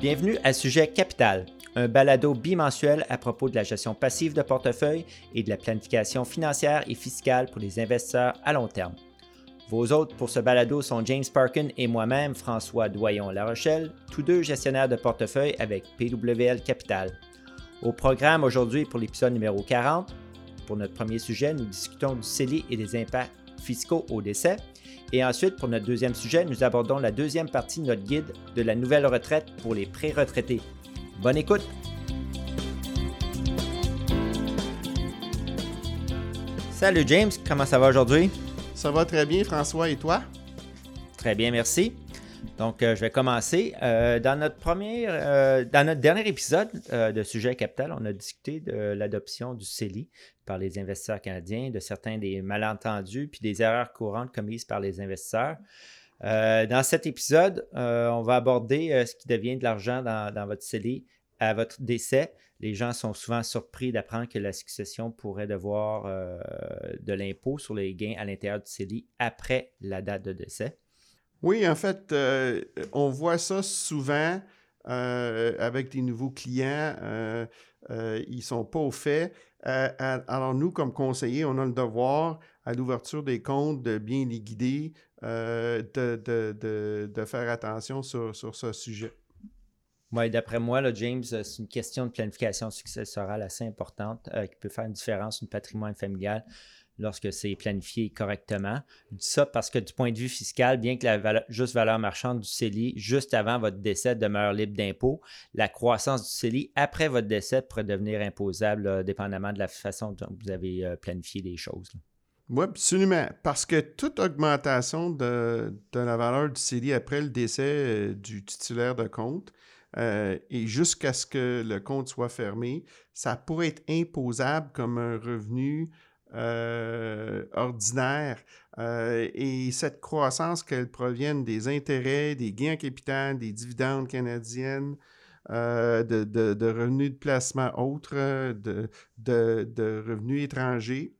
Bienvenue à Sujet Capital, un balado bimensuel à propos de la gestion passive de portefeuille et de la planification financière et fiscale pour les investisseurs à long terme. Vos hôtes pour ce balado sont James Parkin et moi-même, François Doyon-La Rochelle, tous deux gestionnaires de portefeuille avec PWL Capital. Au programme aujourd'hui pour l'épisode numéro 40, pour notre premier sujet, nous discutons du CELI et des impacts fiscaux au décès. Et ensuite, pour notre deuxième sujet, nous abordons la deuxième partie de notre guide de la nouvelle retraite pour les pré-retraités. Bonne écoute! Salut James, comment ça va aujourd'hui? Ça va très bien, François, et toi? Très bien, merci. Donc, euh, je vais commencer. Euh, dans, notre premier, euh, dans notre dernier épisode de Sujet Capital, on a discuté de l'adoption du CELI par les investisseurs canadiens, de certains des malentendus, puis des erreurs courantes commises par les investisseurs. dans cet épisode, on va aborder ce qui devient de l'argent dans, votre CELI à votre décès. Les gens sont souvent surpris d'apprendre que la succession pourrait devoir de l'impôt sur les gains à l'intérieur du CELI après la date de décès. Oui, en fait, euh, on voit ça souvent euh, avec des nouveaux clients. Euh, ils ne sont pas au fait. alors, nous, comme conseillers, on a le devoir, à l'ouverture des comptes, de bien les guider, de, faire attention sur, ce sujet. Oui, d'après moi, là, James, c'est une question de planification successorale assez importante qui peut faire une différence sur le patrimoine familial lorsque c'est planifié correctement. Je dis ça parce que du point de vue fiscal, bien que la juste valeur marchande du CELI juste avant votre décès demeure libre d'impôt, la croissance du CELI après votre décès pourrait devenir imposable dépendamment de la façon dont vous avez euh, planifié les choses. Oui, absolument. Parce que toute augmentation de, la valeur du CELI après le décès euh, du titulaire de compte, euh, et jusqu'à ce que le compte soit fermé, ça pourrait être imposable comme un revenu euh, ordinaire. Euh, et cette croissance, qu'elle provienne des intérêts, des gains en capital, des dividendes canadiennes, euh, de, revenus de placement autres, de, de, revenus étrangers.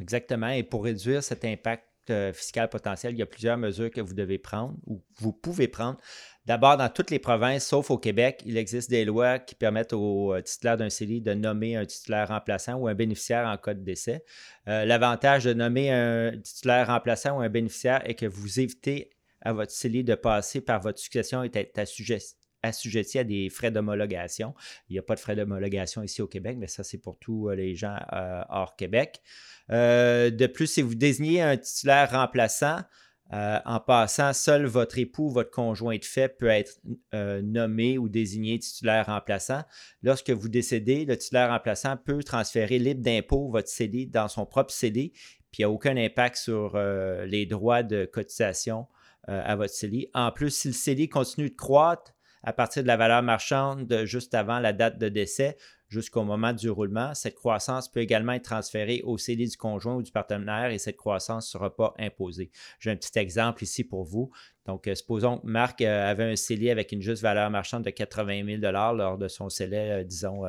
Exactement. Et pour réduire cet impact fiscal potentiel, il y a plusieurs mesures que vous devez prendre ou vous pouvez prendre. D'abord, dans toutes les provinces, sauf au Québec, il existe des lois qui permettent aux euh, titulaires d'un CELI de nommer un titulaire remplaçant ou un bénéficiaire en cas de décès. Euh, l'avantage de nommer un titulaire remplaçant ou un bénéficiaire est que vous évitez à votre CELI de passer par votre succession et d'être assujetti à des frais d'homologation. Il n'y a pas de frais d'homologation ici au Québec, mais ça, c'est pour tous euh, les gens hors Québec. de plus, si vous désignez un titulaire remplaçant, euh, en passant, seul votre époux, votre conjoint de fait peut être euh, nommé ou désigné titulaire remplaçant. Lorsque vous décédez, le titulaire remplaçant peut transférer libre d'impôt votre CD dans son propre CD, puis il n'y a aucun impact sur euh, les droits de cotisation à votre CELI. En plus, si le CELI continue de croître à partir de la valeur marchande de juste avant la date de décès, jusqu'au moment du roulement. Cette croissance peut également être transférée au CELI du conjoint ou du partenaire et cette croissance ne sera pas imposée. J'ai un petit exemple ici pour vous. Donc, euh, supposons que Marc euh, avait un CELI avec une juste valeur marchande de 80 000 lors de son CELI, euh, disons,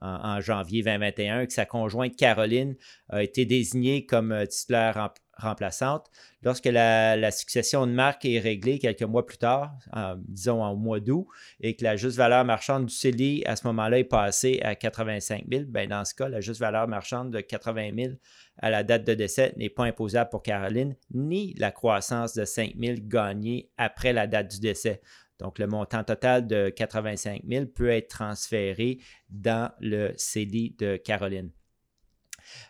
en, janvier 2021, que sa conjointe Caroline a été désignée comme titulaire remplaçante. Lorsque la, succession de Marc est réglée quelques mois plus tard, disons en mois d'août, et que la juste valeur marchande du CELI à ce moment-là est passée à 85 000, bien dans ce cas, la juste valeur marchande de 80 000 à la date de décès n'est pas imposable pour Caroline, ni la croissance de 5 000 gagnée après la date du décès. Donc, le montant total de 85 000 peut être transféré dans le CELI de Caroline.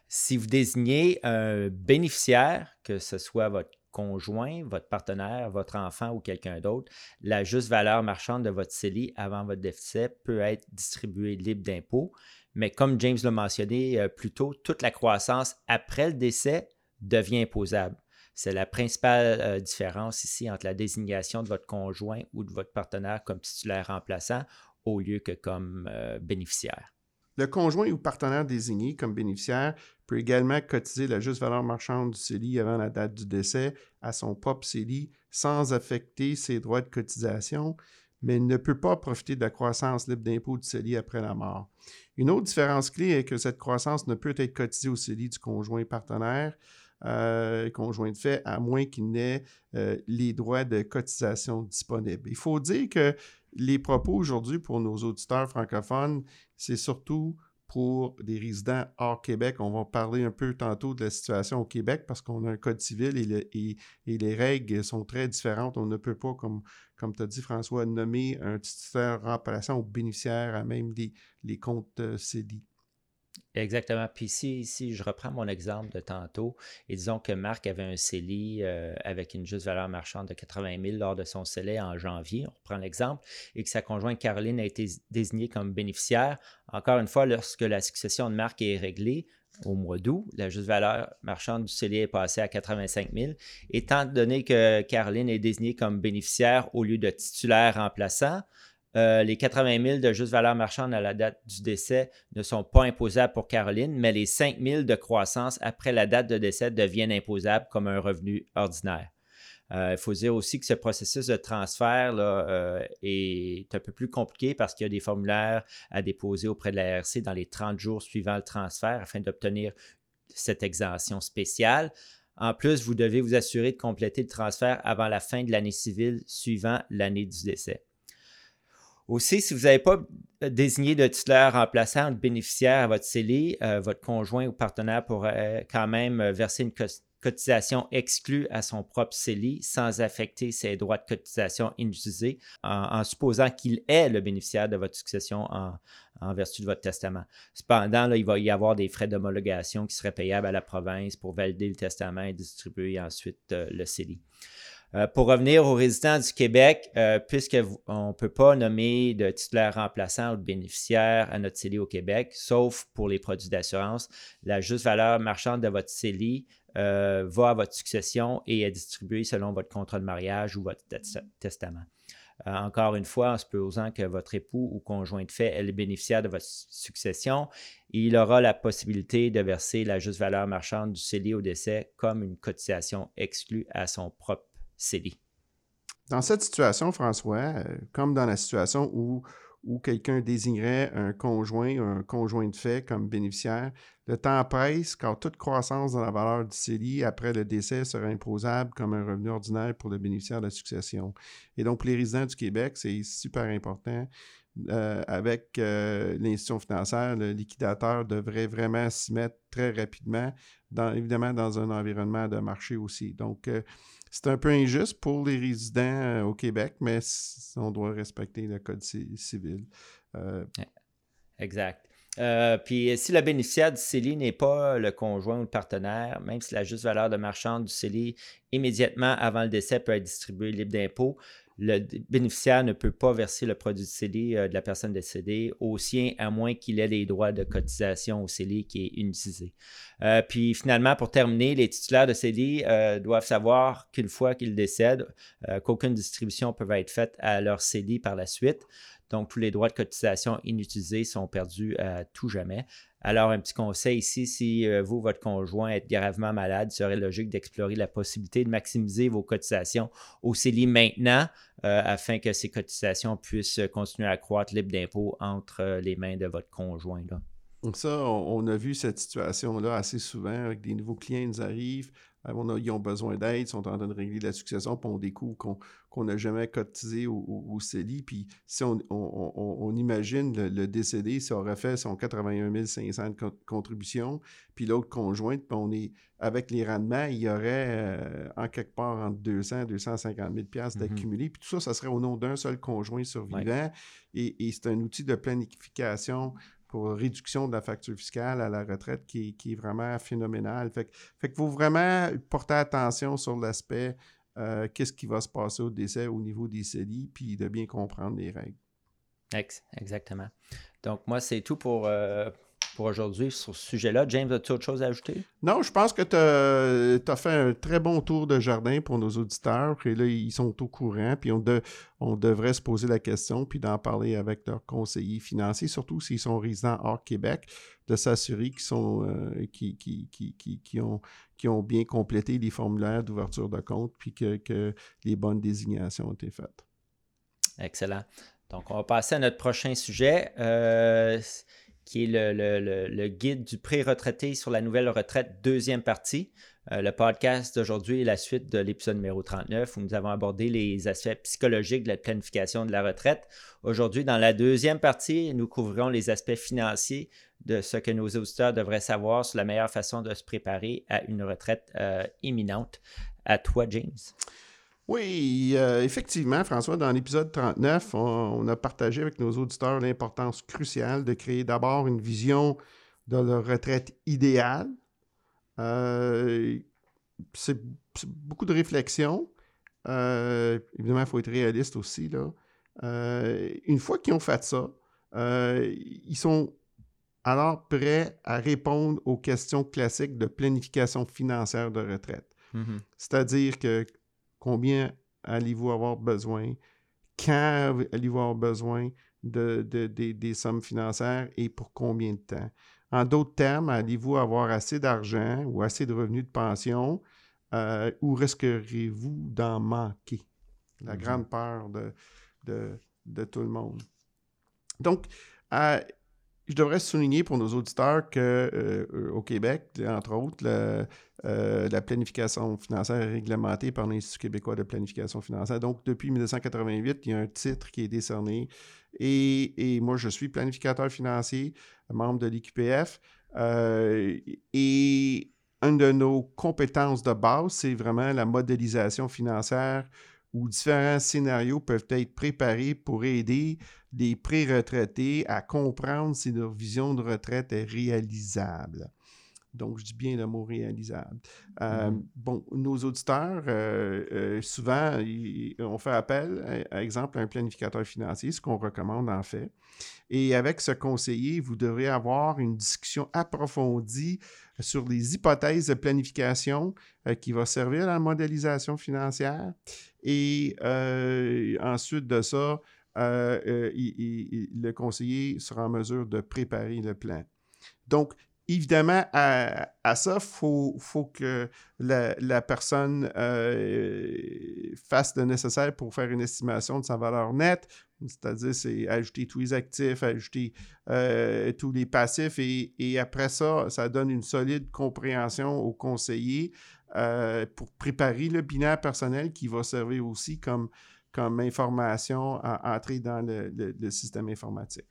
Si vous désignez un bénéficiaire, que ce soit votre conjoint, votre partenaire, votre enfant ou quelqu'un d'autre, la juste valeur marchande de votre CELI avant votre déficit peut être distribuée libre d'impôt. Mais comme James l'a mentionné euh, plus tôt, toute la croissance après le décès devient imposable. C'est la principale euh, différence ici entre la désignation de votre conjoint ou de votre partenaire comme titulaire remplaçant au lieu que comme euh, bénéficiaire. Le conjoint ou partenaire désigné comme bénéficiaire peut également cotiser la juste valeur marchande du CELI avant la date du décès à son propre CELI sans affecter ses droits de cotisation, mais ne peut pas profiter de la croissance libre d'impôt du CELI après la mort. Une autre différence clé est que cette croissance ne peut être cotisée au CELI du conjoint partenaire euh, conjoint de fait, à moins qu'il n'ait euh, les droits de cotisation disponibles. Il faut dire que les propos aujourd'hui pour nos auditeurs francophones, c'est surtout pour des résidents hors Québec. On va parler un peu tantôt de la situation au Québec parce qu'on a un code civil et, les règles sont très différentes. On ne peut pas, comme, comme tu as dit François, nommer un titulaire remplaçant ou bénéficiaire à même les comptes euh, CELI. Exactement. Puis si, je reprends mon exemple de tantôt, et disons que Marc avait un CELI euh, avec une juste valeur marchande de 80 000 lors de son CELI en janvier, on reprend l'exemple, et que sa conjointe Caroline a été désignée comme bénéficiaire, encore une fois, lorsque la succession de Marc est réglée, au mois d'août, la juste valeur marchande du CELI est passée à 85 000. Étant donné que Caroline est désignée comme bénéficiaire au lieu de titulaire remplaçant, euh, les 80 000 de juste valeur marchande à la date du décès ne sont pas imposables pour Caroline, mais les 5 000 de croissance après la date de décès deviennent imposables comme un revenu ordinaire. Euh, il faut dire aussi que ce processus de transfert euh, est un peu plus compliqué parce qu'il y a des formulaires à déposer auprès de la RC dans les 30 jours suivant le transfert afin d'obtenir cette exemption spéciale. En plus, vous devez vous assurer de compléter le transfert avant la fin de l'année civile suivant l'année du décès. Aussi, si vous n'avez pas désigné de titulaire remplaçant de bénéficiaire à votre CELI, euh, votre conjoint ou partenaire pourrait quand même verser une cotisation exclue à son propre CELI sans affecter ses droits de cotisation inutilisés en, supposant qu'il est le bénéficiaire de votre succession en, vertu de votre testament. Cependant, il va y avoir des frais d'homologation qui seraient payables à la province pour valider le testament et distribuer ensuite euh, le CELI. Euh, pour revenir aux résidents du Québec, euh, puisqu'on ne peut pas nommer de titulaire remplaçant ou de bénéficiaire à notre CELI au Québec, sauf pour les produits d'assurance, la juste valeur marchande de votre CELI euh, va à votre succession et est distribuée selon votre contrat de mariage ou votre testament. encore une fois, en supposant que votre époux ou conjoint de fait est le bénéficiaire de votre succession, il aura la possibilité de verser la juste valeur marchande du CELI au décès comme une cotisation exclue à son propre dans cette situation, François, euh, comme dans la situation où, où quelqu'un désignerait un conjoint un conjoint de fait comme bénéficiaire, le temps presse car toute croissance dans la valeur du CELI après le décès sera imposable comme un revenu ordinaire pour le bénéficiaire de la succession. Et donc, pour les résidents du Québec, c'est super important. Euh, avec euh, l'institution financière, le liquidateur devrait vraiment s'y mettre très rapidement, évidemment dans un environnement de marché aussi. Donc, c'est un peu injuste pour les résidents euh, au Québec, mais on doit respecter le Code civil. Euh, exact. Euh, puis si le bénéficiaire du CELI n'est pas le conjoint ou le partenaire, même si la juste valeur de marchande du CELI immédiatement avant le décès peut être distribuée libre d'impôt, le bénéficiaire ne peut pas verser le produit de CELI euh, de la personne décédée au sien, à moins qu'il ait les droits de cotisation au CELI qui est utilisé. Euh, puis finalement, pour terminer, les titulaires de CELI euh, doivent savoir qu'une fois qu'ils décèdent, qu'aucune distribution peut être faite à leur CELI par la suite. Donc, tous les droits de cotisation inutilisés sont perdus à tout jamais. Alors, un petit conseil ici, si euh, vous, votre conjoint, êtes gravement malade, il serait logique d'explorer la possibilité de maximiser vos cotisations au CELI maintenant euh, afin que ces cotisations puissent continuer à croître libre d'impôt entre euh, les mains de votre conjoint. Donc ça, on, a vu cette situation-là assez souvent avec des nouveaux clients qui nous arrivent. Ils ont besoin d'aide, ils sont en train de régler la succession, puis on découvre qu'on n'a jamais cotisé au, CELI. Puis si on, imagine le, décédé, on aurait fait son 81 500 de contribution, puis l'autre conjointe, puis on est avec les rendements, il y aurait euh, en quelque part entre 200 et 250 000 mm-hmm. d'accumulé. Puis tout ça, ça serait au nom d'un seul conjoint survivant. Et, c'est un outil de planification réduction de la facture fiscale à la retraite qui, est vraiment phénoménal. Fait, fait qu'il faut vraiment porter attention sur l'aspect euh, qu'est-ce qui va se passer au décès au niveau des CELI, puis de bien comprendre les règles. Exactement. Donc, moi, c'est tout pour, euh, pour aujourd'hui sur ce sujet-là. James, as-tu autre chose à ajouter? Non, je pense que tu as, fait un très bon tour de jardin pour nos auditeurs. Et là, ils sont au courant. Puis on, on devrait se poser la question, puis d'en parler avec leurs conseillers financiers, surtout s'ils sont résidents hors Québec, de s'assurer qu'ils sont euh, qui, qui, qui, ont, qui ont bien complété les formulaires d'ouverture de compte, puis que, que les bonnes désignations ont été faites. Excellent. Donc, on va passer à notre prochain sujet. Euh, qui est le, guide du pré-retraité sur la nouvelle retraite, deuxième partie. Euh, le podcast d'aujourd'hui est la suite de l'épisode numéro 39 où nous avons abordé les aspects psychologiques de la planification de la retraite. Aujourd'hui, dans la deuxième partie, nous couvrirons les aspects financiers de ce que nos auditeurs devraient savoir sur la meilleure façon de se préparer à une retraite euh, imminente. À toi, James. Oui, euh, effectivement, François, dans l'épisode 39, on, a partagé avec nos auditeurs l'importance cruciale de créer d'abord une vision de leur retraite idéale. Euh, c'est beaucoup de réflexion. Euh, évidemment, il faut être réaliste aussi. Là. une fois qu'ils ont fait ça, ils sont alors prêts à répondre aux questions classiques de planification financière de retraite. Mm-hmm. C'est-à-dire que Combien allez-vous avoir besoin? Quand allez-vous avoir besoin de, des sommes financières et pour combien de temps? En d'autres termes, allez-vous avoir assez d'argent ou assez de revenus de pension euh, ou risquerez-vous d'en manquer? La mm-hmm. grande peur de, de, tout le monde. Donc, euh, je devrais souligner pour nos auditeurs qu'au euh, Québec, entre autres, euh, la planification financière est réglementée par l'Institut québécois de planification financière. Donc, depuis 1988, il y a un titre qui est décerné. Et, moi, je suis planificateur financier, membre de l'IQPF. Euh, et une de nos compétences de base, c'est vraiment la modélisation financière où différents scénarios peuvent être préparés pour aider les pré-retraités à comprendre si leur vision de retraite est réalisable. Donc, je dis bien le mot réalisable. Euh, mm-hmm. Bon, nos auditeurs, euh, euh, souvent, on fait appel, à, exemple, à un planificateur financier, ce qu'on recommande en fait. Et avec ce conseiller, vous devrez avoir une discussion approfondie sur les hypothèses de planification qui va servir à la modélisation financière. Et ensuite de ça, le conseiller sera en mesure de préparer le plan. Donc, évidemment, à, ça, il faut, que la, personne euh, fasse le nécessaire pour faire une estimation de sa valeur nette, c'est-à-dire c'est ajouter tous les actifs, ajouter euh, tous les passifs, et, après ça, ça donne une solide compréhension au conseiller euh, pour préparer le binaire personnel qui va servir aussi comme, comme information à entrer dans le système informatique.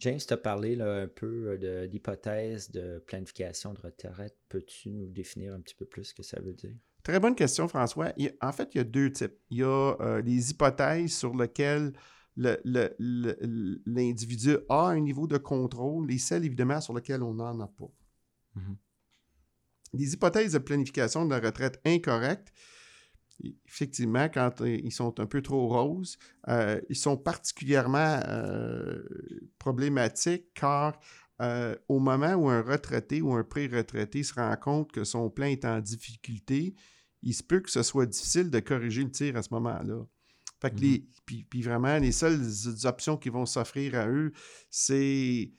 James t'a parlé un peu euh, d'hypothèse de, planification de retraite. Peux-tu nous définir un petit peu plus ce que ça veut dire? Très bonne question, François. en fait, il y a deux types. Il y a euh, les hypothèses sur lesquelles l'individu a un niveau de contrôle et celles, évidemment, sur lesquelles on n'en a pas. Mm-hmm. Les hypothèses de planification de la retraite incorrectes, effectivement, quand euh, ils sont un peu trop roses, euh, ils sont particulièrement euh, problématiques car au moment où un retraité ou un pré-retraité se rend compte que son plan est en difficulté, il se peut que ce soit difficile de corriger le tir à ce moment-là. Fait que les, mm-hmm. puis, vraiment, les seules options qui vont s'offrir à eux, c'est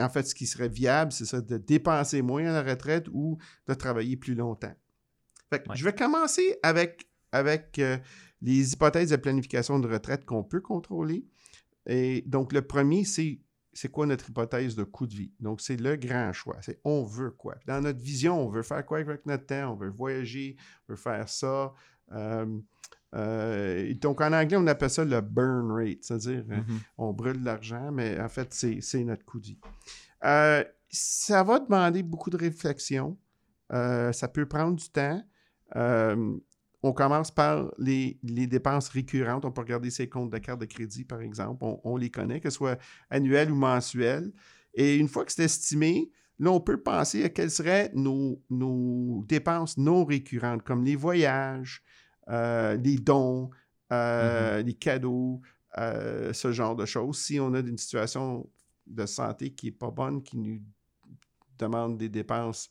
en fait ce qui serait viable, c'est ça, de dépenser moins à la retraite ou de travailler plus longtemps. Je vais commencer avec, avec euh, les hypothèses de planification de retraite qu'on peut contrôler. Et donc, le premier, c'est c'est quoi notre hypothèse de coût de vie? Donc, c'est le grand choix. C'est on veut quoi? Dans notre vision, on veut faire quoi avec notre temps? On veut voyager, on veut faire ça. Euh, euh, donc, en anglais, on appelle ça le burn rate, c'est-à-dire mm-hmm. on brûle de l'argent, mais en fait, c'est notre coût de vie. ça va demander beaucoup de réflexion. ça peut prendre du temps. Euh, on commence par les, dépenses récurrentes. On peut regarder ses comptes de carte de crédit, par exemple. On, les connaît, que ce soit annuel ou mensuel. Et une fois que c'est estimé, là, on peut penser à quelles seraient nos, dépenses non récurrentes, comme les voyages, euh, les dons, euh, mm-hmm. les cadeaux, ce genre de choses. Si on a une situation de santé qui n'est pas bonne, qui nous demande des dépenses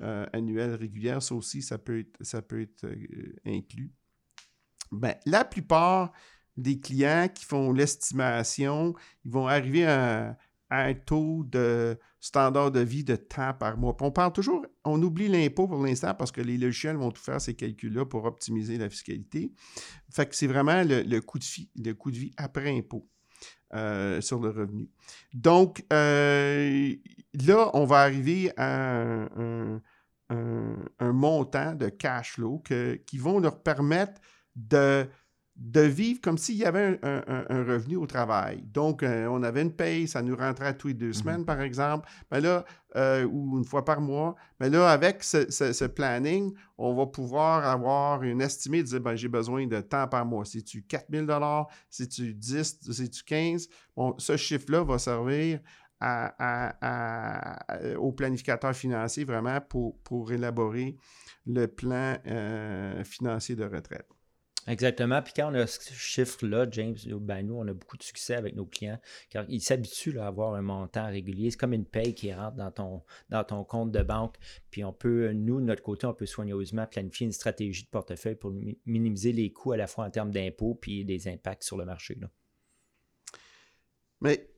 euh, annuelle régulière, ça aussi, ça peut être, euh, inclus. Ben, la plupart des clients qui font l'estimation, ils vont arriver à, un taux de standard de vie de temps par mois. on parle toujours, on oublie l'impôt pour l'instant parce que les logiciels vont tout faire ces calculs-là pour optimiser la fiscalité. Fait que c'est vraiment le, coût de vie, le coût de vie après impôt. Euh, sur le revenu. Donc, euh, là, on va arriver à un, montant de cash flow qui vont leur permettre de de vivre comme s'il y avait un, revenu au travail. Donc, euh, on avait une paye, ça nous rentrait tous les deux mmh semaines, par exemple, mais là, euh, ou une fois par mois. Mais là, avec ce, planning, on va pouvoir avoir une estimée de dire, ben, j'ai besoin de temps par mois. Si tu 4 000 si tu 10, si tu 15, bon, ce chiffre-là va servir au planificateur financier vraiment pour, pour élaborer le plan euh, financier de retraite. Exactement. Puis quand on a ce chiffre-là, James, ben nous, on a beaucoup de succès avec nos clients car ils s'habituent à avoir un montant régulier. C'est comme une paye qui rentre dans ton, dans ton compte de banque. Puis on peut, nous, de notre côté, on peut soigneusement planifier une stratégie de portefeuille pour minimiser les coûts à la fois en termes d'impôts puis des impacts sur le marché. Là. Mais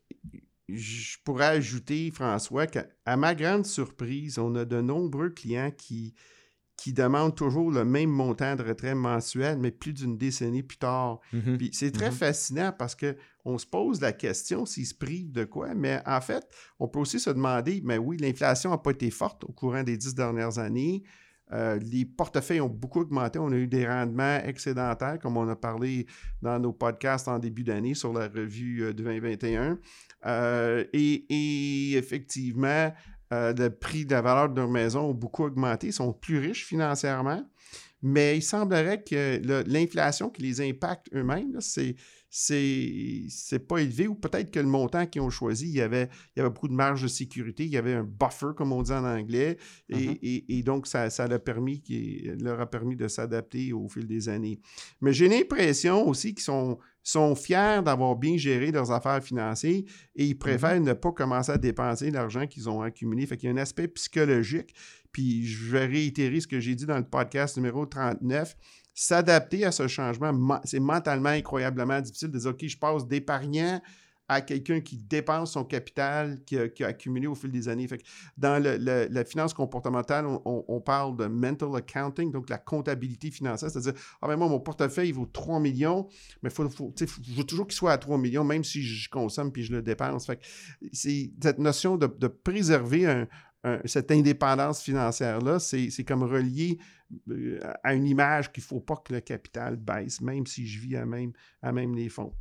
je pourrais ajouter, François, qu'à ma grande surprise, on a de nombreux clients qui, qui demandent toujours le même montant de retrait mensuel, mais plus d'une décennie plus tard. Mhm. Puis c'est très mhm. fascinant parce qu'on se pose la question s'ils se privent de quoi, mais en fait, on peut aussi se demander, mais oui, l'inflation n'a pas été forte au courant des dix dernières années. Euh, les portefeuilles ont beaucoup augmenté. On a eu des rendements excédentaires, comme on a parlé dans nos podcasts en début d'année sur la revue euh, de 2021. Euh, et, et, effectivement, euh, le prix de la valeur de leur maison ont beaucoup augmenté, ils sont plus riches financièrement, mais il semblerait que l'inflation qui les impacte eux-mêmes, c'est c'est pas élevé ou peut-être que le montant qu'ils ont choisi, il y, avait, il y avait beaucoup de marge de sécurité, il y avait un buffer, comme on dit en anglais, et, mm-hmm. donc ça, ça leur, a permis, leur a permis de s'adapter au fil des années. Mais j'ai l'impression aussi qu'ils sont, sont fiers d'avoir bien géré leurs affaires financières et ils préfèrent mm-hmm. ne pas commencer à dépenser l'argent qu'ils ont accumulé. Fait qu'il y a un aspect psychologique. Puis je vais réitérer ce que j'ai dit dans le podcast numéro 39 s'adapter à ce changement, c'est mentalement incroyablement difficile de dire, OK, je passe d'épargnant à quelqu'un qui dépense son capital qui a, accumulé au fil des années. dans la finance comportementale, on, parle de mental accounting, donc la comptabilité financière, c'est-à-dire, ah ben moi, mon portefeuille vaut 3 millions, mais faut, faut, toujours qu'il soit à 3 millions, même si je consomme puis je le dépense. c'est cette notion de, préserver cette indépendance financière-là, c'est comme relié euh, à une image qu'il ne faut pas que le capital baisse, même si je vis à même, à même les fonds.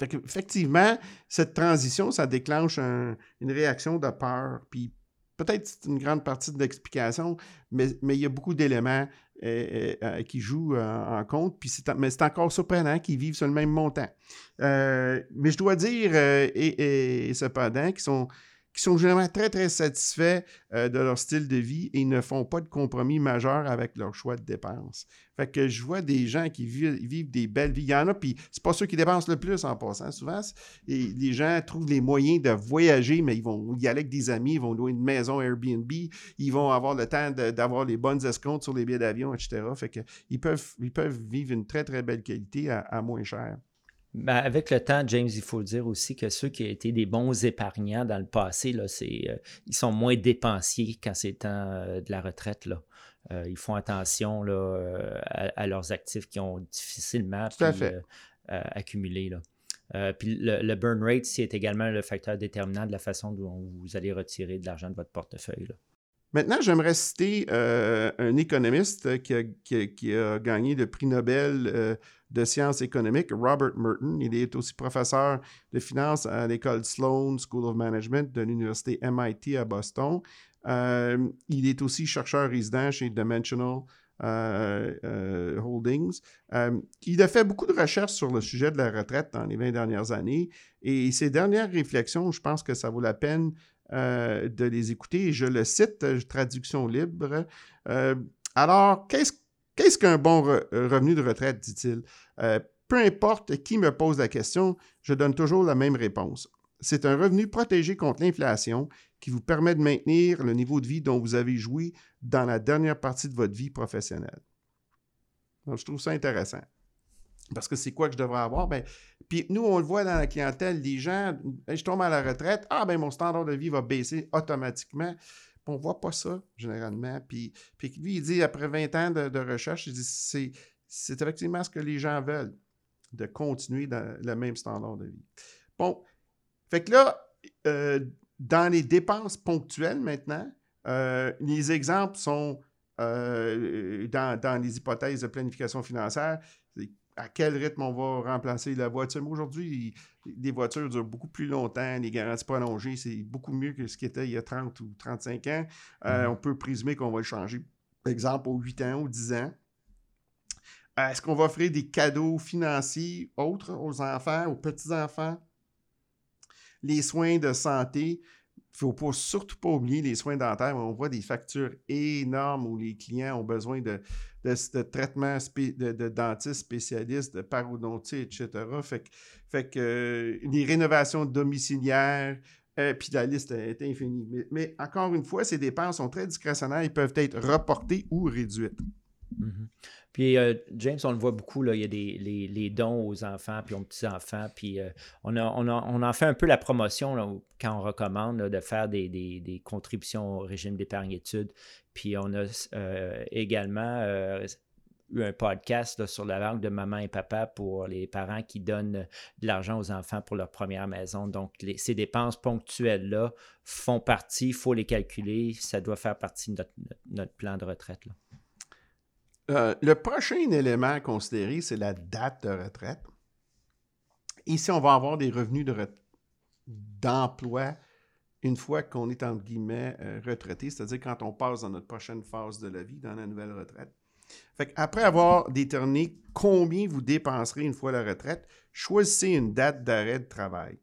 effectivement, cette transition, ça déclenche une réaction de peur. Puis peut-être c'est une grande partie de l'explication, mais, mais, il y a beaucoup d'éléments euh, euh, qui jouent en compte. Puis mais c'est encore surprenant qu'ils vivent sur le même montant. mais je dois dire, et cependant, qu'ils sont qui sont généralement très, très satisfaits euh, de leur style de vie et ne font pas de compromis majeurs avec leur choix de dépenses. Fait que je vois des gens qui vivent, des belles vies. Il y en a, puis c'est pas ceux qui dépensent le plus en passant. Souvent, les gens trouvent les moyens de voyager, mais ils vont y aller avec des amis, ils vont louer une maison Airbnb, ils vont avoir le temps d'avoir les bonnes escomptes sur les billets d'avion, etc. Fait peuvent, ils peuvent vivre une très, très belle qualité à moins cher. Ben, avec le temps, James, il faut dire aussi que ceux qui ont été des bons épargnants dans le passé, là, euh, ils sont moins dépensiers quand c'est temps euh, de la retraite. Là. Euh, ils font attention là, à, leurs actifs qui ont difficilement accumulé. Là. puis le, burn rate, c'est également le facteur déterminant de la façon dont vous allez retirer de l'argent de votre portefeuille. Maintenant, j'aimerais citer un économiste qui a, qui a, gagné le prix Nobel de sciences économiques, Robert Merton. Il est aussi professeur de finance à l'école Sloan School of Management de l'université MIT à Boston. Euh, il est aussi chercheur résident chez Dimensional euh, euh, Holdings. il a fait beaucoup de recherches sur le sujet de la retraite dans les 20 dernières années et ses dernières réflexions, je pense que ça vaut la peine de les écouter. Je le cite, traduction libre. alors, qu'est-ce Qu'est-ce qu'un bon revenu de retraite, dit-il? Euh, peu importe qui me pose la question, je donne toujours la même réponse. C'est un revenu protégé contre l'inflation qui vous permet de maintenir le niveau de vie dont vous avez joui dans la dernière partie de votre vie professionnelle. Je trouve ça intéressant. Parce que c'est quoi que je devrais avoir? Ben, puis nous, on le voit dans la clientèle, les gens, je tombe à la retraite, ah ben mon standard de vie va baisser automatiquement. On ne voit pas ça, généralement. Puis, puis lui, il dit, après 20 ans de, recherche, il dit, c'est, effectivement ce que les gens veulent, de continuer dans le même standard de vie. Bon, fait que là, euh, dans les dépenses ponctuelles maintenant, euh, les exemples sont euh, dans, les hypothèses de planification financière. À quel rythme on va remplacer la voiture? Aujourd'hui, les voitures durent beaucoup plus longtemps, les garanties prolongées, c'est beaucoup mieux que ce qui était il y a 30 ou 35 ans. Mm-hmm. On peut présumer qu'on va le changer, par exemple, aux 8 ans ou 10 ans. Est-ce qu'on va offrir des cadeaux financiers autres aux enfants, aux petits-enfants? Les soins de santé, il ne faut surtout pas oublier les soins dentaires. On voit des factures énormes où les clients ont besoin de, de, traitements de, de, dentistes spécialistes, de parodontie, etc. Fait que, euh, les rénovations domiciliaires, euh, puis la liste est infinie. Mais, encore une fois, ces dépenses sont très discrétionnaires. Ils peuvent être reportées ou réduites. Mm-hmm. Puis euh, James, on le voit beaucoup, là, il y a des les, dons aux enfants puis aux petits-enfants. Puis euh, on, a, on, on, en fait un peu la promotion quand on recommande de faire des, contributions au régime d'épargne études. Puis on a euh, également eu un podcast sur la langue de maman et papa pour les parents qui donnent de l'argent aux enfants pour leur première maison. Donc, ces dépenses ponctuelles-là font partie, il faut les calculer, ça doit faire partie de notre, notre plan de retraite. Là. Euh, le prochain élément à considérer, c'est la date de retraite. Ici, on va avoir des revenus d'emploi une fois qu'on est, entre guillemets, euh, retraité, c'est-à-dire quand on passe dans notre prochaine phase de la vie, dans la nouvelle retraite. Fait Après avoir déterminé combien vous dépenserez une fois la retraite, choisissez une date d'arrêt de travail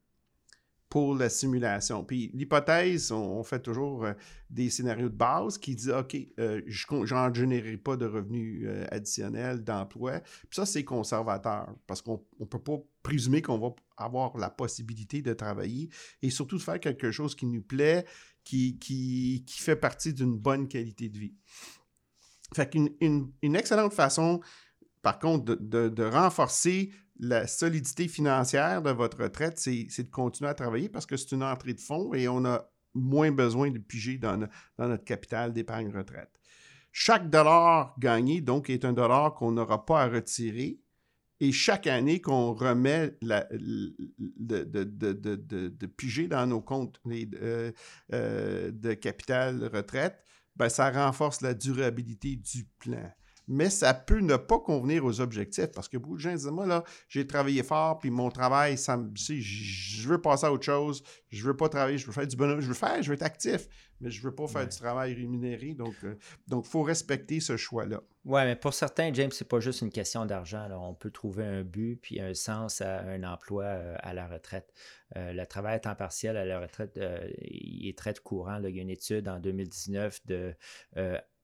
pour la simulation. Puis l'hypothèse, on, fait toujours euh, des scénarios de base qui disent OK, euh, je n'en générerai pas de revenus euh, additionnels d'emploi. Puis ça, c'est conservateur parce qu'on ne peut pas présumer qu'on va avoir la possibilité de travailler et surtout de faire quelque chose qui nous plaît, qui, fait partie d'une bonne qualité de vie. Fait qu'une une, excellente façon, par contre, de renforcer la solidité financière de votre retraite, c'est de continuer à travailler parce que c'est une entrée de fonds et on a moins besoin de piger dans, notre capital d'épargne retraite. Chaque dollar gagné, donc, est un dollar qu'on n'aura pas à retirer. Et chaque année qu'on remet de, piger dans nos comptes euh, euh, de capital retraite, ben, ça renforce la durabilité du plan mais ça peut ne pas convenir aux objectifs parce que beaucoup de gens disent Moi, là, j'ai travaillé fort, puis mon travail, ça me, je veux passer à autre chose, je veux pas travailler, je veux faire du bonheur, je veux faire, je veux être actif, mais je veux pas faire du travail rémunéré. Donc, il euh, faut respecter ce choix-là. Oui, mais pour certains, James, c'est pas juste une question d'argent. On peut trouver un but puis un sens à un emploi euh, à la retraite. Euh, le travail à temps partiel à la retraite, il est très courant. Il y a une étude en 2019 de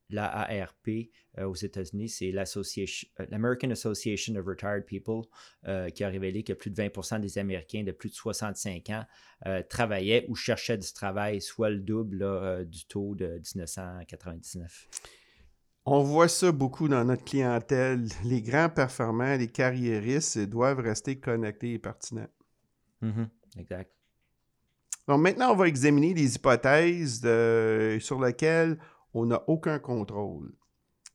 l'AARP euh, aux États-Unis, c'est euh, l'American Association of Retired People euh, qui a révélé que plus de 20% des Américains de plus de 65 ans travaillaient ou cherchaient du travail, soit le double du taux de 1999. On voit ça beaucoup dans notre clientèle. Les grands performants, les carriéristes doivent rester connectés et pertinents. Mm-hmm. exact. Donc maintenant, on va examiner les hypothèses sur lesquelles on n'a aucun contrôle.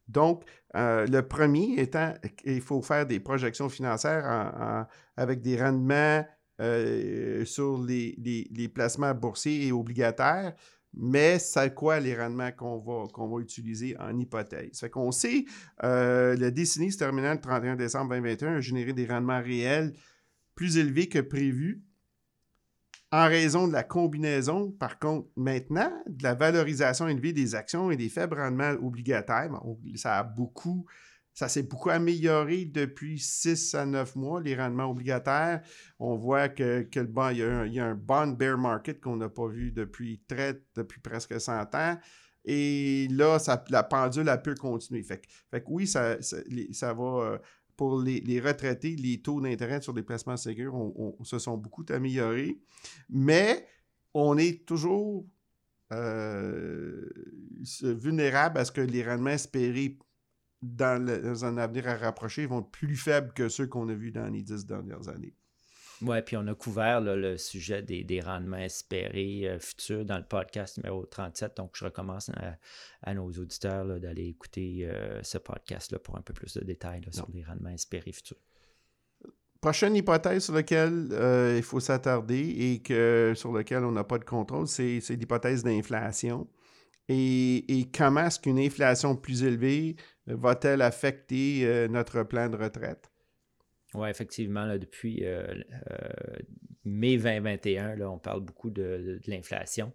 Donc, euh, le premier étant qu'il faut faire des projections financières avec des rendements euh, sur les, placements boursiers et obligataires, mais c'est quoi les rendements qu'on va, utiliser en hypothèse? Fait qu'on sait, euh, le décennie se terminant le 31 décembre 2021 a généré des rendements réels plus élevés que prévus en raison de la combinaison, par contre, maintenant, de la valorisation élevée des actions et des faibles rendements obligataires, ça a beaucoup, ça s'est beaucoup amélioré depuis 6 à 9 mois, les rendements obligataires. On voit que, il, y a un, bond bear market qu'on n'a pas vu depuis, presque 100 ans. Et là, la pendule a pu continuer. Fait, fait que oui, ça, ça, va euh, pour les, retraités, les taux d'intérêt sur les placements sécures se sont beaucoup améliorés, mais on est toujours euh, vulnérable à ce que les rendements espérés dans, dans, un avenir à rapprocher vont être plus faibles que ceux qu'on a vus dans les dix dernières années. Oui, puis on a couvert le sujet des, rendements espérés euh, futurs dans le podcast numéro 37. Donc, je recommence à, nos auditeurs d'aller écouter euh, ce podcast-là pour un peu plus de détails sur les rendements espérés futurs. prochaine hypothèse sur laquelle euh, il faut s'attarder et que, sur laquelle on n'a pas de contrôle, c'est l'hypothèse d'inflation. Et, comment est-ce qu'une inflation plus élevée va-t-elle affecter notre plan de retraite? Oui, effectivement, depuis euh, mai 2021, là, on parle beaucoup de, l'inflation.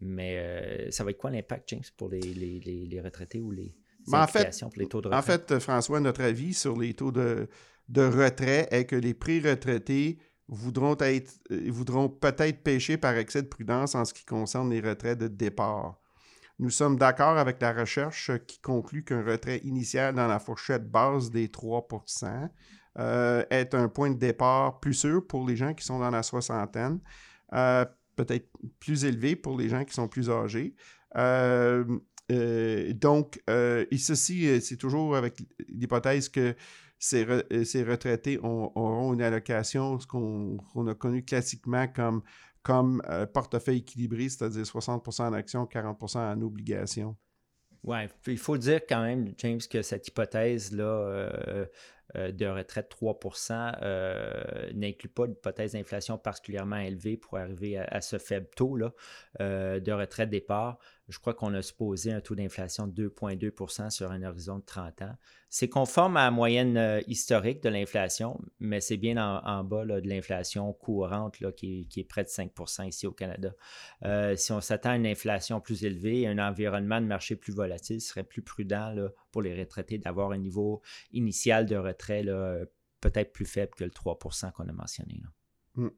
Mais ça va être quoi l'impact, James, pour les, les, retraités ou les, ben, pour les taux de retraite? En fait, François, notre avis sur les taux de, de retrait est que les pré-retraités voudront, être, euh, voudront peut-être pêcher par excès de prudence en ce qui concerne les retraits de départ. Nous sommes d'accord avec la recherche qui conclut qu'un retrait initial dans la fourchette basse des 3 euh, est un point de départ plus sûr pour les gens qui sont dans la soixantaine, euh, peut-être plus élevé pour les gens qui sont plus âgés. donc, et ceci, c'est toujours avec l'hypothèse que euh, ces, retraités auront une allocation, ce qu'on a connu classiquement comme, comme euh, portefeuille équilibré, c'est-à-dire 60% en actions, 40% en obligations. Oui, il faut dire quand même, James, que cette hypothèse-là euh, de retraite 3% n'inclut pas d'hypothèse d'inflation particulièrement élevée pour arriver à, ce faible taux là, de retraite départ je crois qu'on a supposé un taux d'inflation de 2,2% sur un horizon de 30 ans. C'est conforme à la moyenne euh, historique de l'inflation, mais c'est bien en, bas de l'inflation courante là, qui, est près de 5% ici au Canada. Euh, si on s'attend à une inflation plus élevée, un environnement de marché plus volatile, ce serait plus prudent pour les retraités d'avoir un niveau initial de retrait peut-être plus faible que le 3% qu'on a mentionné. Mmh.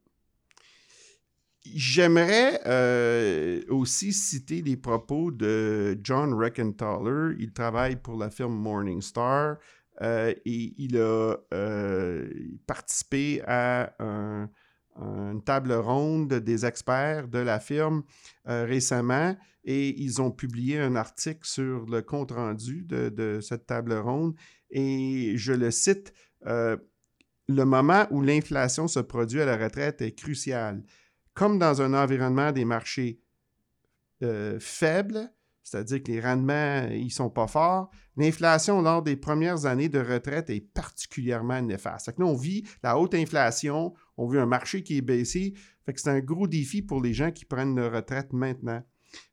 J'aimerais euh, aussi citer les propos de John Reckenthaler. Il travaille pour la firme Morningstar euh, et il a euh, participé à une table ronde des experts de la firme récemment et ils ont publié un article sur le compte-rendu de, de, cette table ronde et je le cite. le moment où l'inflation se produit à la retraite est crucial comme dans un environnement des marchés euh, faibles, c'est-à-dire que les rendements ils sont pas forts, l'inflation lors des premières années de retraite est particulièrement néfaste. là, on vit la haute inflation, on vit un marché qui est baissé, fait c'est un gros défi pour les gens qui prennent leur retraite maintenant.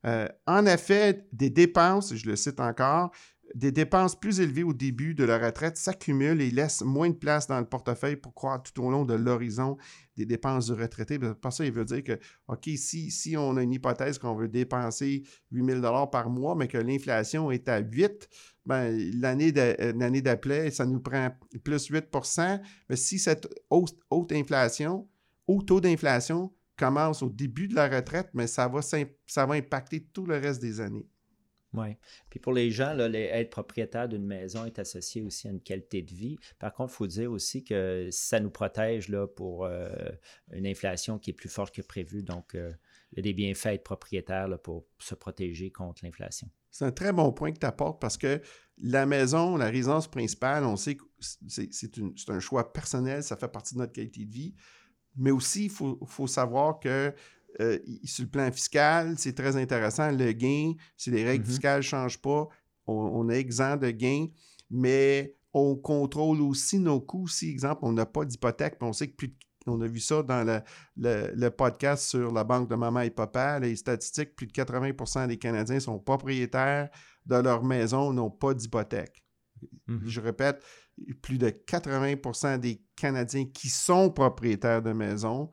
Euh, en effet, des dépenses, je le cite encore, des dépenses plus élevées au début de la retraite s'accumulent et laissent moins de place dans le portefeuille pour croire tout au long de l'horizon des dépenses du retraité. Par ça, veut dire que, OK, si, on a une hypothèse qu'on veut dépenser 8 000 par mois, mais que l'inflation est à 8% ben, l'année d'après, ça nous prend plus 8% Mais si cette haute, inflation, haut taux d'inflation commence au début de la retraite, mais ça va impacter tout le reste des années. Oui. Puis pour les gens, là, être propriétaire d'une maison est associé aussi à une qualité de vie. Par contre, il faut dire aussi que ça nous protège là, pour euh, une inflation qui est plus forte que prévu. Donc, euh, il y a des bienfaits à être propriétaire là, pour se protéger contre l'inflation. C'est un très bon point que tu apportes parce que la maison, la résidence principale, on sait que c'est un choix personnel, ça fait partie de notre qualité de vie. Mais aussi, il faut, faut savoir que euh, sur le plan fiscal, c'est très intéressant. Le gain, si les règles mm-hmm. fiscales ne changent pas, on, est exempt de gain, mais on contrôle aussi nos coûts. Si, exemple, on n'a pas d'hypothèque, on sait que plus on a vu ça dans le, podcast sur la banque de maman et papa, les statistiques, plus de 80% des Canadiens sont propriétaires de leur maison, n'ont pas d'hypothèque. Mm-hmm. Je répète, plus de 80% des Canadiens qui sont propriétaires de maison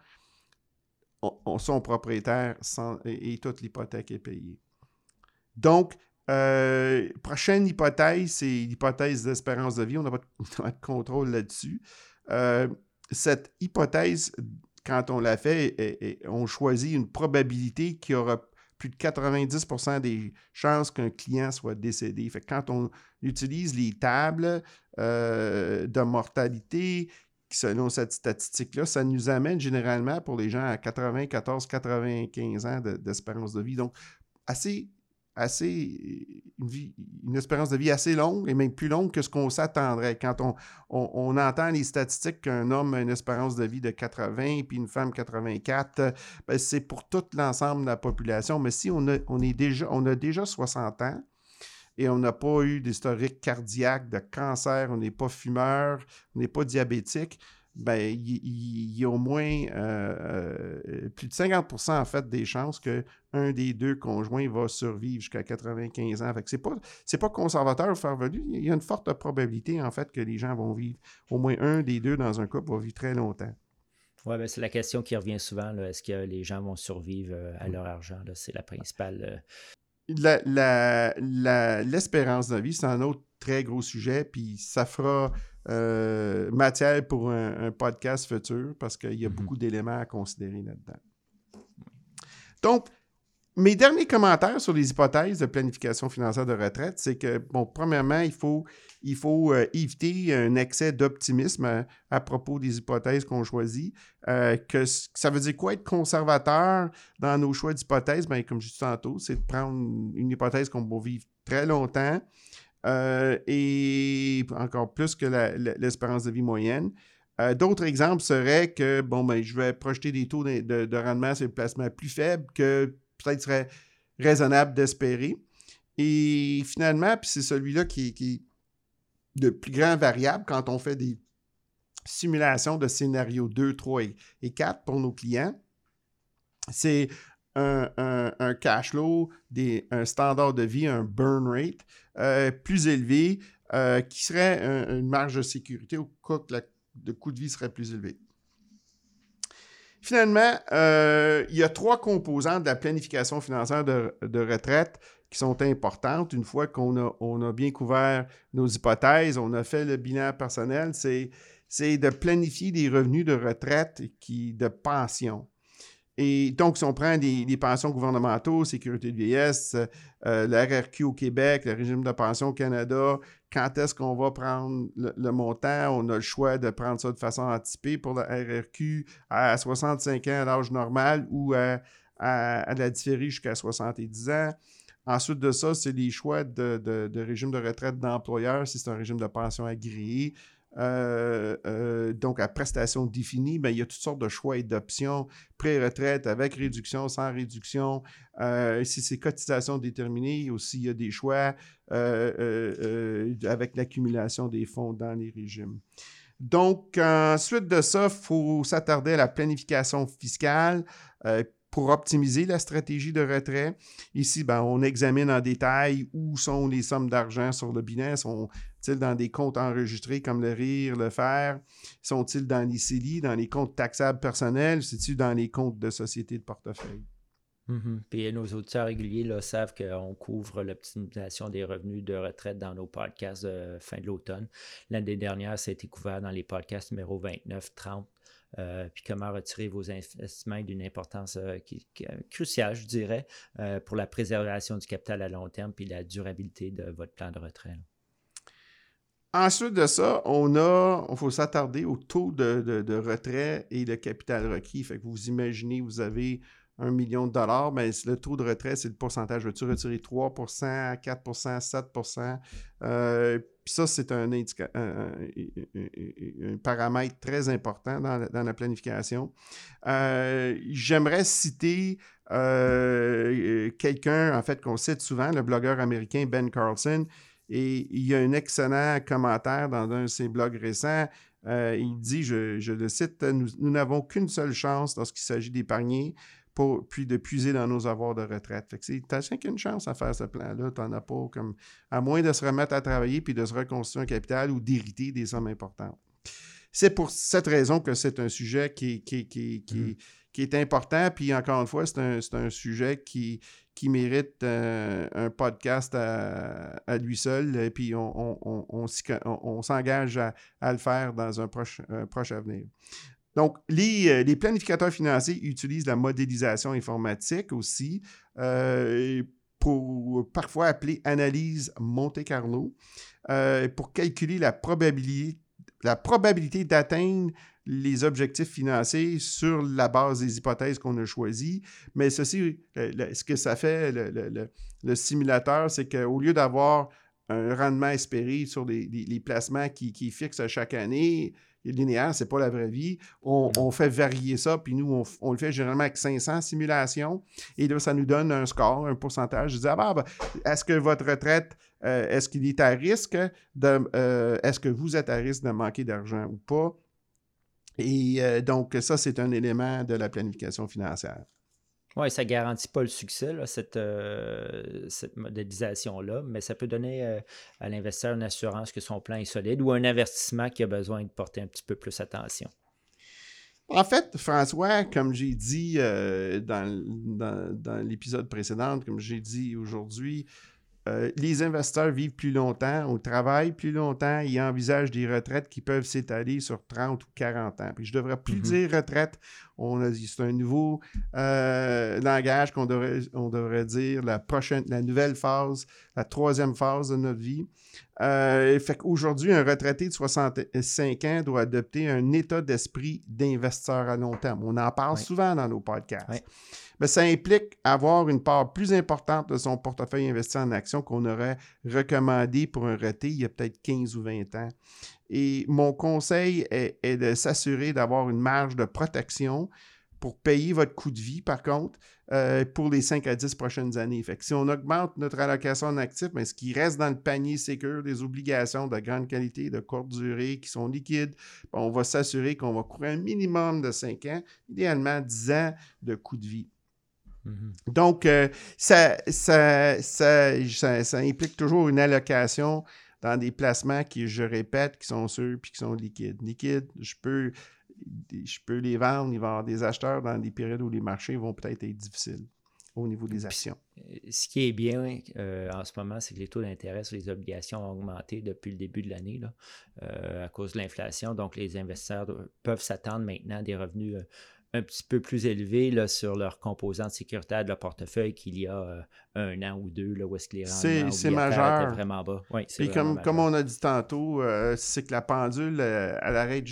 on, sont propriétaires et, toute l'hypothèque est payée. Donc, euh, prochaine hypothèse, c'est l'hypothèse d'espérance de vie. On n'a pas, de contrôle là-dessus. Euh, cette hypothèse, quand on l'a fait, on choisit une probabilité qui aura plus de 90% des chances qu'un client soit décédé. Quand on utilise les tables euh, de mortalité, selon cette statistique-là, ça nous amène généralement pour les gens à 94-95 ans d'espérance de, vie. Donc, assez, assez une, espérance de vie assez longue et même plus longue que ce qu'on s'attendrait. Quand on, on, entend les statistiques qu'un homme a une espérance de vie de 80 puis une femme 84, ben, c'est pour tout l'ensemble de la population. Mais si on a, on est déjà, on a déjà 60 ans, et on n'a pas eu d'historique cardiaque, de cancer, on n'est pas fumeur, on n'est pas diabétique, ben, il y, a au moins plus de 50 en fait des chances qu'un des deux conjoints va survivre jusqu'à 95 ans. Fait que c'est pas, c'est pas conservateur ou farvelu. Il y a une forte probabilité en fait que les gens vont vivre, au moins un des deux dans un couple va vivre très longtemps. Oui, ben c'est la question qui revient souvent. Est-ce que les gens vont survivre à leur argent? C'est la principale l'espérance de vie, c'est un autre très gros sujet, puis ça fera euh, matière pour un, podcast futur parce qu'il y a mm-hmm. beaucoup d'éléments à considérer là-dedans. Donc, mes derniers commentaires sur les hypothèses de planification financière de retraite, c'est que, bon, premièrement, il faut, il faut euh, éviter un excès d'optimisme à, propos des hypothèses qu'on choisit. Euh, que, ça veut dire quoi être conservateur dans nos choix d'hypothèses? Bien, comme je disais tantôt, c'est de prendre une hypothèse qu'on va vivre très longtemps euh, et encore plus que l'espérance de vie moyenne. D'autres exemples seraient que, bon, ben, je vais projeter des taux de, de rendement sur le placement plus faibles que peut-être serait raisonnable d'espérer. Et finalement, puis c'est celui-là qui, est de plus grand variable quand on fait des simulations de scénarios 2, 3 et, 4 pour nos clients. C'est un, cash flow, un standard de vie, un burn rate euh, plus élevé euh, qui serait une marge de sécurité au cas que le coût de vie serait plus élevé. Finalement, euh, il y a trois composantes de la planification financière de, retraite qui sont importantes. Une fois qu'on a, bien couvert nos hypothèses, on a fait le bilan personnel, c'est, c'est de planifier des revenus de retraite qui, de pension. Et donc, si on prend des, pensions gouvernementaux, sécurité de vieillesse, euh, la RRQ au Québec, le régime de pension au Canada, quand est-ce qu'on va prendre le, montant? On a le choix de prendre ça de façon anticipée pour la RRQ à 65 ans à l'âge normal ou à, la différer jusqu'à 70 ans. Ensuite de ça, c'est les choix de, de régime de retraite d'employeur si c'est un régime de pension agréé. Euh, euh, donc à prestation définie, ben, il y a toutes sortes de choix et d'options. Pré-retraite avec réduction, sans réduction. Euh, si c'est cotisation déterminée, aussi il y a des choix avec l'accumulation des fonds dans les régimes. Donc, ensuite de ça, il faut s'attarder à la planification fiscale pour optimiser la stratégie de retrait. Ici, ben, on examine en détail où sont les sommes d'argent sur le bilan. Sont-ils dans des comptes enregistrés comme le RIR, le FER? Sont-ils dans les CELI, dans les comptes taxables personnels? C'est-tu dans les comptes de société de portefeuille? Mm-hmm. Puis nos auditeurs réguliers là, savent qu'on couvre l'optimisation des revenus de retraite dans nos podcasts de fin de l'automne. L'année dernière, ça a été couvert dans les podcasts numéro 29, 30 euh, puis comment retirer vos investissements d'une importance euh, euh, cruciale, je dirais, pour la préservation du capital à long terme puis la durabilité de votre plan de retraite. Ensuite de ça, on a, il faut s'attarder au taux de, retrait et le capital requis. Fait que vous imaginez, vous avez un million de dollars, mais le taux de retrait, c'est le pourcentage. Veux-tu retirer 3% 4% 7% puis ça, c'est un, paramètre très important dans, la, planification. Euh, j'aimerais citer euh, quelqu'un, en fait, qu'on cite souvent, le blogueur américain Ben Carlson. Et il y a un excellent commentaire dans un de ses blogs récents. Euh, il dit, je, le cite, Nous n'avons qu'une seule chance lorsqu'il s'agit d'épargner puis de puiser dans nos avoirs de retraite. Fait que t'as qu'une chance à faire ce plan-là, t'en as pas comme, à moins de se remettre à travailler puis de se reconstruire un capital ou d'hériter des sommes importantes. C'est pour cette raison que c'est un sujet qui, qui, qui, qui, mm-hmm. est important. Puis encore une fois, c'est un, sujet qui, qui mérite euh, un podcast à, lui seul. Et puis on, on, s'engage à, le faire dans un proche, un proche avenir. Donc, euh, les, planificateurs financiers utilisent la modélisation informatique aussi, euh, pour parfois appeler analyse Monte Carlo, euh, pour calculer la probabilité, la probabilité d'atteindre les objectifs financiers sur la base des hypothèses qu'on a choisies. Mais ceci, ce que ça fait, le, simulateur, c'est qu'au lieu d'avoir un rendement espéré sur les, placements qui, qui fixent chaque année, linéaire, c'est pas la vraie vie. On, fait varier ça, puis nous, on, le fait généralement avec 500 simulations. Et là, ça nous donne un score, un pourcentage. Je dis, ah, bah, est-ce que votre retraite, euh, est-ce qu'il est à risque de. Euh, est-ce que vous êtes à risque de manquer d'argent ou pas? Et euh, donc, ça, c'est un élément de la planification financière. Oui, ça ne garantit pas le succès, cette, cette modélisation-là, mais ça peut donner à l'investisseur une assurance que son plan est solide ou un investissement qui a besoin de porter un petit peu plus attention. En fait, François, comme j'ai dit euh, dans, l'épisode précédent, comme j'ai dit aujourd'hui, euh, les investisseurs vivent plus longtemps, ou travaillent plus longtemps, ils envisagent des retraites qui peuvent s'étaler sur 30 ou 40 ans. Puis je ne devrais plus mhm. dire retraite, on a dit c'est un nouveau euh, langage qu'on devrait, on devrait dire la prochaine, la nouvelle phase, la troisième phase de notre vie. Euh, fait qu'aujourd'hui, un retraité de 65 ans doit adopter un état d'esprit d'investisseur à long terme. On en parle souvent dans nos podcasts mais ça implique avoir une part plus importante de son portefeuille investi en actions qu'on aurait recommandé pour un reté il y a peut-être 15 ou 20 ans. Et mon conseil est, de s'assurer d'avoir une marge de protection pour payer votre coût de vie, par contre, euh, pour les 5 à 10 prochaines années. Fait que si on augmente notre allocation en actifs, mais ce qui reste dans le panier sécure des obligations de grande qualité, de courte durée, qui sont liquides, ben, on va s'assurer qu'on va courir un minimum de 5 ans, idéalement 10 ans de coût de vie. Mhm. Donc, euh, ça, ça, ça, implique toujours une allocation dans des placements qui, je répète, qui sont sûrs puis qui sont liquides. Liquides, je peux, je peux les vendre, il va y avoir des acheteurs dans des périodes où les marchés vont peut-être être difficiles au niveau des actions. Ce qui est bien euh, en ce moment, c'est que les taux d'intérêt sur les obligations ont augmenté depuis le début de l'année euh, à cause de l'inflation. Donc, les investisseurs peuvent s'attendre maintenant à des revenus un petit peu plus élevé là, sur leur composante sécuritaire de leur portefeuille qu'il y a euh, un an ou deux, là, où est-ce que les rendements c'est majeur. vraiment bas. Oui, Puis comme, comme on a dit tantôt, euh, c'est que la pendule, euh, elle arrête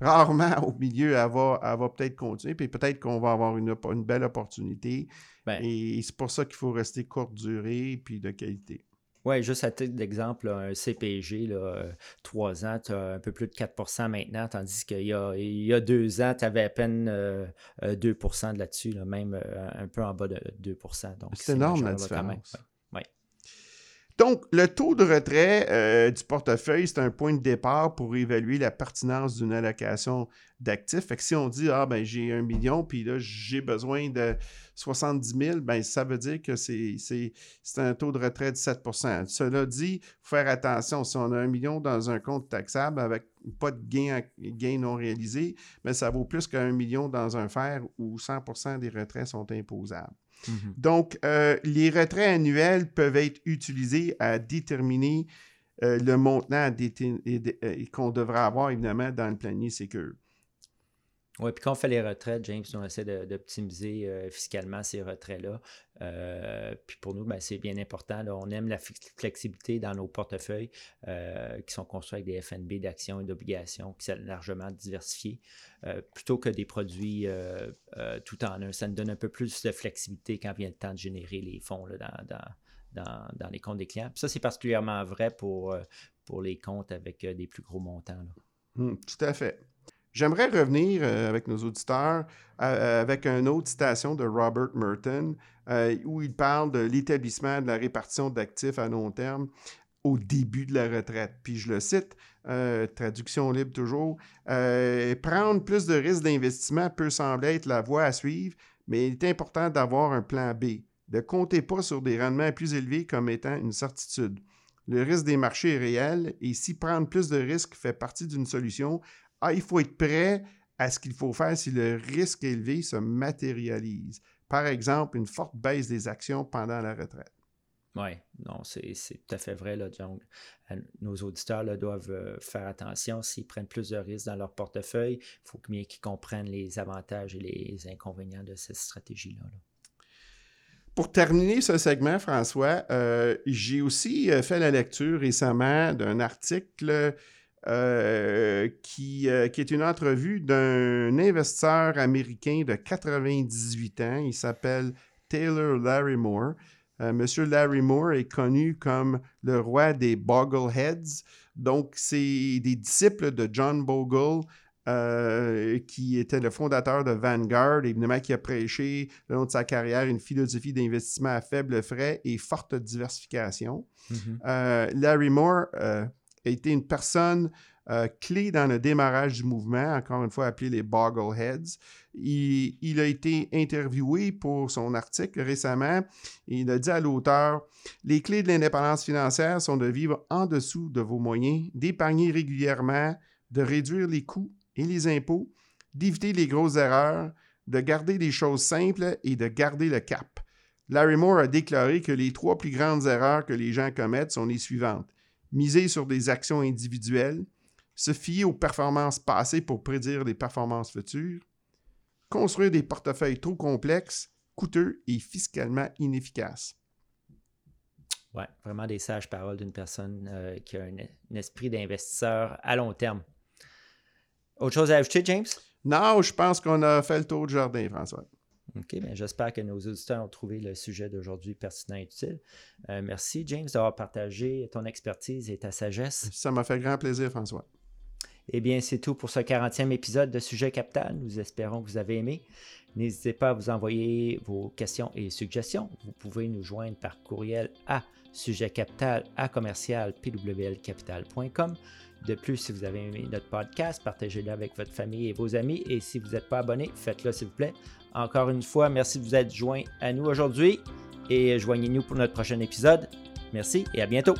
rarement au milieu, elle va, va peut-être continuer, puis peut-être qu'on va avoir une, une belle opportunité. Ben et c'est pour ça qu'il faut rester courte durée puis de qualité. Oui, juste à titre d'exemple, un CPG, là, 3 ans, tu as un peu plus de 4% maintenant, tandis qu'il y a, il y a deux ans, tu avais à peine 2 euh, de là-dessus, même euh, un peu en bas de 2% C'est énorme la différence. Donc, le taux de retrait euh, du portefeuille, c'est un point de départ pour évaluer la pertinence d'une allocation d'actifs. Fait que si on dit, ah, ben, j'ai un million, puis là, j'ai besoin de 70 000, ben, ça veut dire que c'est un taux de retrait de 7% Cela dit, faut faire attention. Si on a un million dans un compte taxable avec pas de gain, gain non réalisé, mais ben, ça vaut plus qu'un million dans un fer où 100% des retraits sont imposables. Mhm. Donc, euh, les retraits annuels peuvent être utilisés à déterminer euh, le montant euh, qu'on devrait avoir, évidemment, dans le panier sécure. Oui, puis quand on fait les retraites, James, on essaie d'optimiser euh, fiscalement ces retraits-là. Euh, puis pour nous, ben, c'est bien important. On aime la flexibilité dans nos portefeuilles euh, qui sont construits avec des FNB d'actions et d'obligations qui sont largement diversifiés, plutôt que des produits tout en un. Ça nous donne un peu plus de flexibilité quand vient le temps de générer les fonds dans, les comptes des clients. Puis ça, c'est particulièrement vrai pour, les comptes avec des plus gros montants. Hum, tout à fait. J'aimerais revenir euh, avec nos auditeurs euh, avec une autre citation de Robert Merton euh, où il parle de l'établissement de la répartition d'actifs à long terme au début de la retraite. Puis je le cite, traduction libre toujours, prendre plus de risques d'investissement peut sembler être la voie à suivre, mais il est important d'avoir un plan B. Ne comptez pas sur des rendements plus élevés comme étant une certitude. Le risque des marchés est réel et si prendre plus de risques fait partie d'une solution, ah, il faut être prêt à ce qu'il faut faire si le risque élevé se matérialise. Par exemple, une forte baisse des actions pendant la retraite. Oui, non, c'est tout à fait vrai. Là, donc, euh, nos auditeurs doivent euh, faire attention s'ils prennent plus de risques dans leur portefeuille. Il faut bien qu'ils comprennent les avantages et les inconvénients de cette stratégie-là. Pour terminer ce segment, François, euh, j'ai aussi fait la lecture récemment d'un article euh, qui, euh, qui, est une entrevue d'un investisseur américain de 98 ans. Il s'appelle Taylor Larrymore. Euh, Monsieur Larrymore est connu comme le roi des Bogleheads. Donc, c'est des disciples de John Bogle, qui était le fondateur de Vanguard, évidemment, qui a prêché le long de sa carrière une philosophie d'investissement à faible frais et forte diversification. Mm-hmm. Larry Moore a été une personne euh, clés dans le démarrage du mouvement, encore une fois appelé les Boggleheads. Il, il a été interviewé pour son article récemment et il a dit à l'auteur Les clés de l'indépendance financière sont de vivre en dessous de vos moyens, d'épargner régulièrement, de réduire les coûts et les impôts, d'éviter les grosses erreurs, de garder les choses simples et de garder le cap. Larry Moore a déclaré que les trois plus grandes erreurs que les gens commettent sont les suivantes. Miser sur des actions individuelles, se fier aux performances passées pour prédire les performances futures, construire des portefeuilles trop complexes, coûteux et fiscalement inefficaces. Oui, vraiment des sages paroles d'une personne euh, qui a un, un esprit d'investisseur à long terme. Autre chose à ajouter, James? Non, je pense qu'on a fait le tour du jardin, François. OK, bien, j'espère que nos auditeurs ont trouvé le sujet d'aujourd'hui pertinent et utile. Euh, merci, James, d'avoir partagé ton expertise et ta sagesse. Ça m'a fait grand plaisir, François. Eh bien, c'est tout pour ce 40e épisode de Sujet Capital. Nous espérons que vous avez aimé. N'hésitez pas à vous envoyer vos questions et suggestions. Vous pouvez nous joindre par courriel à sujetcapital à commercial pwlcapital.com. De plus, si vous avez aimé notre podcast, partagez-le avec votre famille et vos amis. Et si vous n'êtes pas abonné, faites-le s'il vous plaît. Encore une fois, merci de vous être joint à nous aujourd'hui et joignez-nous pour notre prochain épisode. Merci et à bientôt.